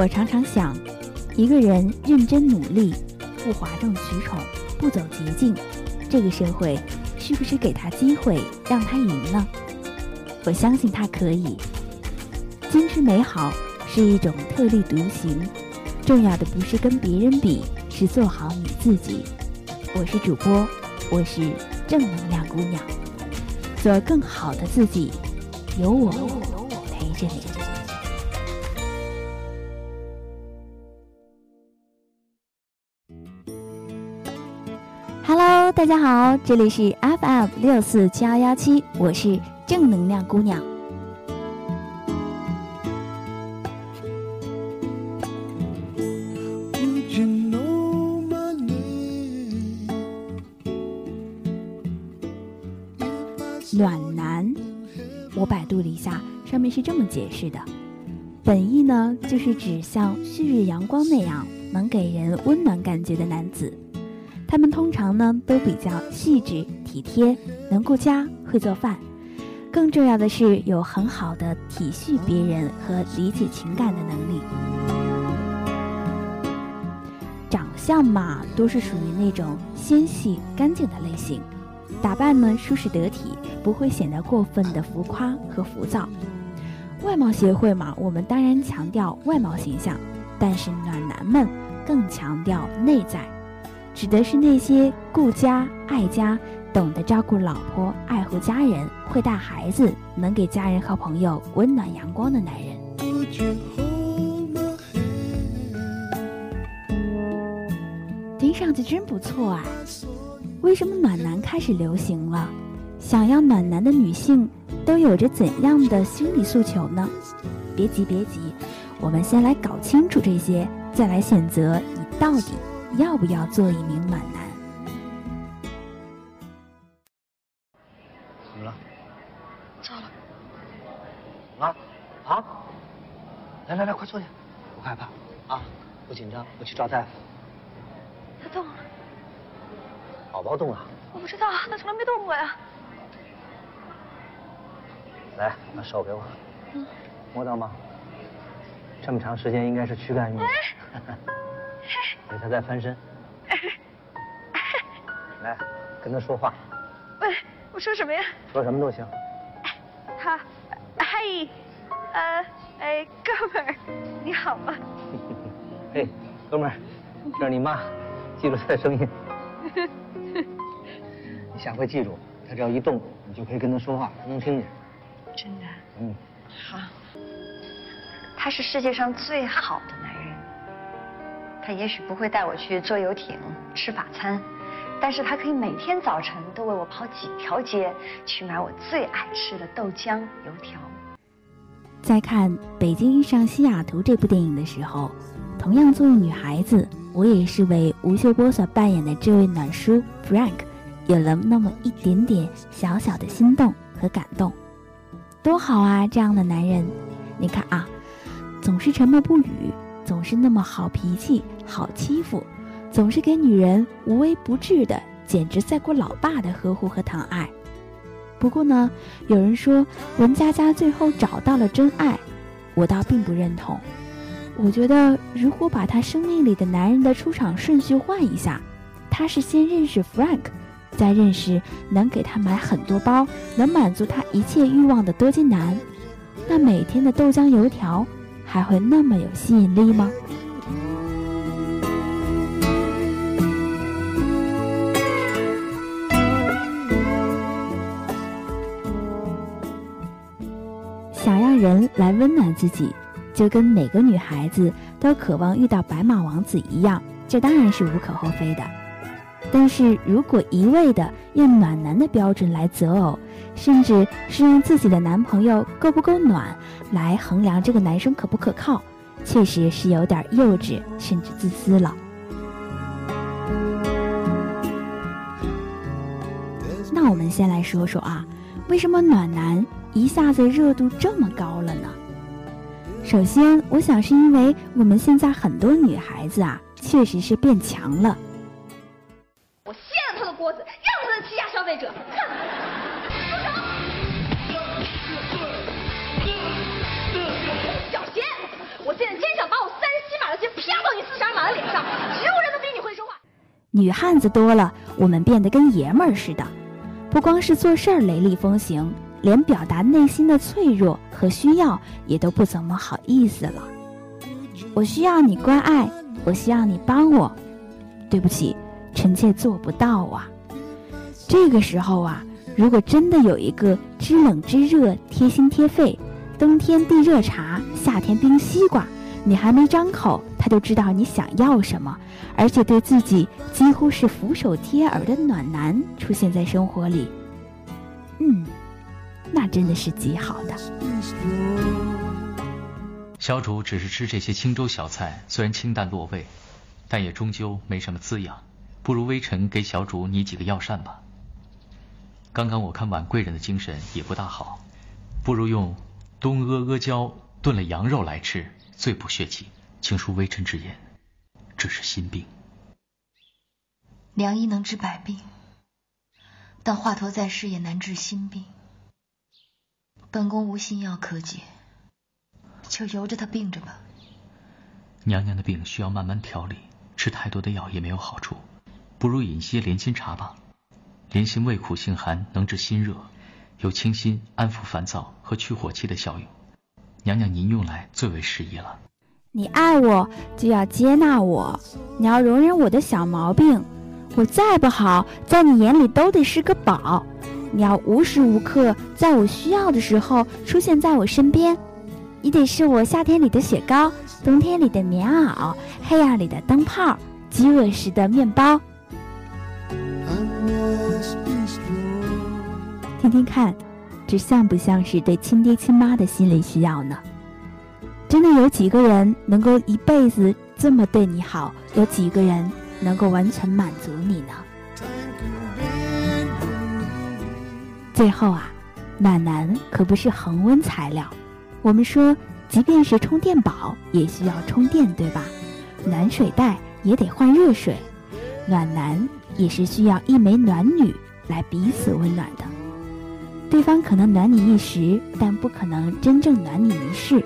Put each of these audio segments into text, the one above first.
我常常想，一个人认真努力，不哗众取宠，不走捷径，这个社会是不是给他机会让他赢呢？我相信他可以。坚持美好是一种特立独行，重要的不是跟别人比，是做好你自己。我是主播，我是正能量姑娘，做更好的自己，有我陪着你。大家好，这里是 FM 六四七幺幺七，我是正能量姑娘。暖男，我百度了一下，上面是这么解释的：本意呢，就是指像旭日阳光那样能给人温暖感觉的男子。他们通常呢都比较细致体贴，能顾家，会做饭，更重要的是有很好的体恤别人和理解情感的能力。长相嘛，都是属于那种纤细干净的类型，打扮呢舒适得体，不会显得过分的浮夸和浮躁。外貌协会嘛，我们当然强调外貌形象，但是暖男们更强调内在。指的是那些顾家、爱家、懂得照顾老婆、爱护家人、会带孩子、能给家人和朋友温暖阳光的男人。听上去真不错啊！为什么暖男开始流行了？想要暖男的女性都有着怎样的心理诉求呢？别急，别急，我们先来搞清楚这些，再来选择你到底。要不要做一名暖男？怎么了？糟了！啊啊！来来来，快坐下，不害怕啊，不紧张，我去找大夫。他动了。宝宝动了？我不知道，他从来没动过呀。来，把手给我。嗯。摸到吗？这么长时间应该是躯干运动。给他在翻身，来跟他说话。喂，我说什么呀？说什么都行。他，嗨，呃，哎，哥们儿，你好吗？嘿，哥们儿，这是你妈，记住她的声音。你下回记住，她只要一动，你就可以跟她说话，她能听见。真的？嗯。好。他是世界上最好的男人。他也许不会带我去坐游艇、吃法餐，但是他可以每天早晨都为我跑几条街去买我最爱吃的豆浆、油条。在看《北京遇上西雅图》这部电影的时候，同样作为女孩子，我也是为吴秀波所扮演的这位暖叔 Frank 有了那么一点点小小的心动和感动。多好啊，这样的男人！你看啊，总是沉默不语。总是那么好脾气、好欺负，总是给女人无微不至的，简直赛过老爸的呵护和疼爱。不过呢，有人说文佳佳最后找到了真爱，我倒并不认同。我觉得，如果把她生命里的男人的出场顺序换一下，她是先认识 Frank，再认识能给她买很多包、能满足她一切欲望的多金男，那每天的豆浆油条。还会那么有吸引力吗？想让人来温暖自己，就跟每个女孩子都渴望遇到白马王子一样，这当然是无可厚非的。但是如果一味的用暖男的标准来择偶，甚至是用自己的男朋友够不够暖来衡量这个男生可不可靠，确实是有点幼稚，甚至自私了。那我们先来说说啊，为什么暖男一下子热度这么高了呢？首先，我想是因为我们现在很多女孩子啊，确实是变强了。再者。哼。住手小贤我现在真想把我三十七码的鞋啪到你四十二码的脸上植有人都比你会说话。女汉子多了我们变得跟爷们儿似的。不光是做事雷厉风行连表达内心的脆弱和需要也都不怎么好意思了。我需要你关爱我需要你帮我。对不起臣妾做不到啊。这个时候啊，如果真的有一个知冷知热、贴心贴肺，冬天递热茶，夏天冰西瓜，你还没张口，他就知道你想要什么，而且对自己几乎是俯首贴耳的暖男出现在生活里，嗯，那真的是极好的。小主只是吃这些清粥小菜，虽然清淡落胃，但也终究没什么滋养，不如微臣给小主拟几个药膳吧。刚刚我看婉贵人的精神也不大好，不如用东阿阿胶炖了羊肉来吃，最补血气。请恕微臣直言，这是心病。良医能治百病，但华佗在世也难治心病。本宫无心药可解，就由着他病着吧。娘娘的病需要慢慢调理，吃太多的药也没有好处，不如饮些莲心茶吧。莲心味苦性寒，能治心热，有清心、安抚烦躁和去火气的效用。娘娘您用来最为适宜了。你爱我就要接纳我，你要容忍我的小毛病。我再不好，在你眼里都得是个宝。你要无时无刻在我需要的时候出现在我身边。你得是我夏天里的雪糕，冬天里的棉袄，黑暗里的灯泡，饥饿时的面包。听听看，这像不像是对亲爹亲妈的心理需要呢？真的有几个人能够一辈子这么对你好？有几个人能够完全满足你呢？最后啊，暖男可不是恒温材料。我们说，即便是充电宝也需要充电，对吧？暖水袋也得换热水，暖男也是需要一枚暖女来彼此温暖的。对方可能暖你一时，但不可能真正暖你一世。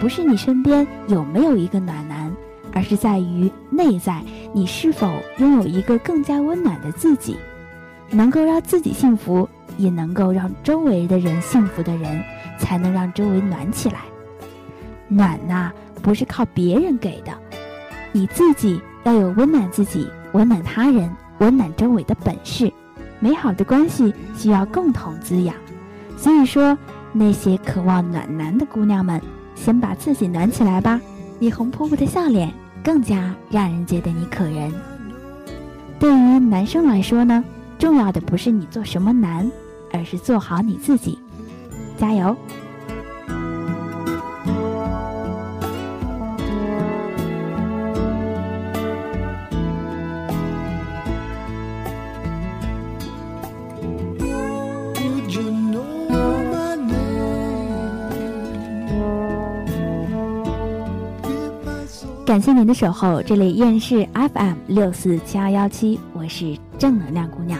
不是你身边有没有一个暖男，而是在于内在你是否拥有一个更加温暖的自己，能够让自己幸福，也能够让周围的人幸福的人，才能让周围暖起来。暖呐，不是靠别人给的，你自己要有温暖自己、温暖他人、温暖周围的本事。美好的关系需要共同滋养，所以说，那些渴望暖男的姑娘们，先把自己暖起来吧。你红扑扑的笑脸更加让人觉得你可人。对于男生来说呢，重要的不是你做什么难，而是做好你自己。加油！感谢您的守候，这里依然是 FM 六四七二幺七，我是正能量姑娘。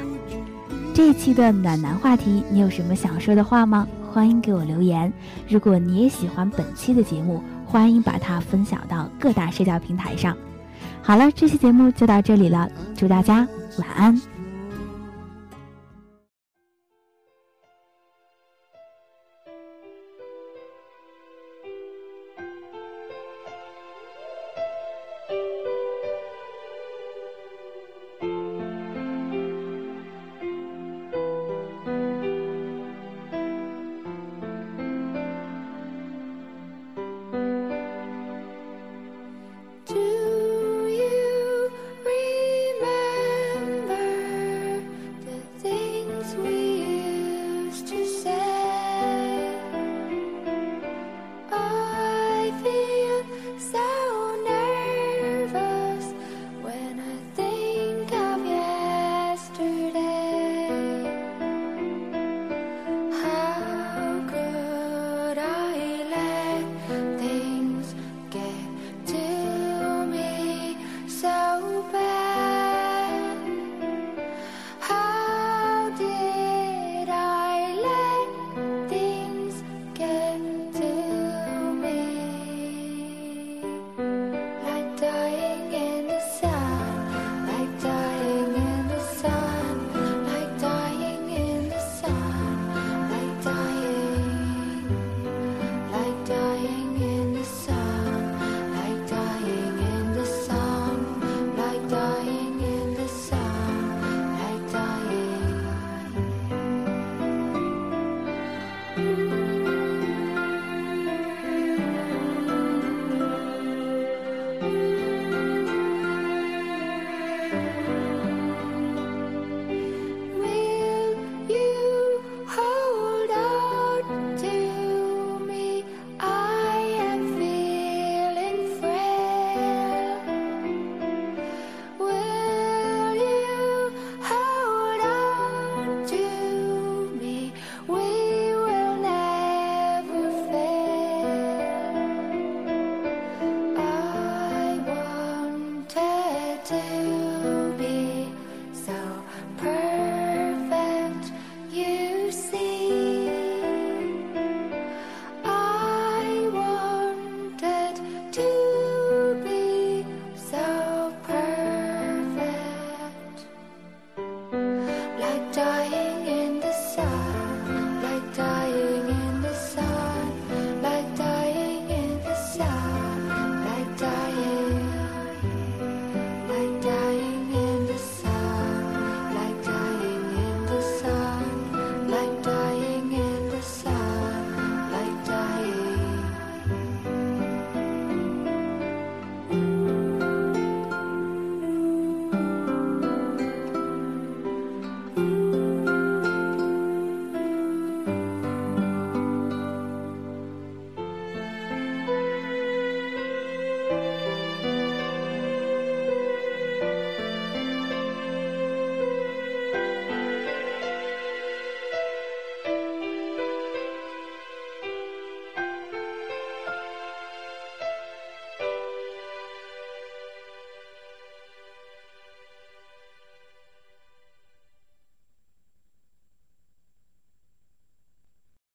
这一期的暖男话题，你有什么想说的话吗？欢迎给我留言。如果你也喜欢本期的节目，欢迎把它分享到各大社交平台上。好了，这期节目就到这里了，祝大家晚安。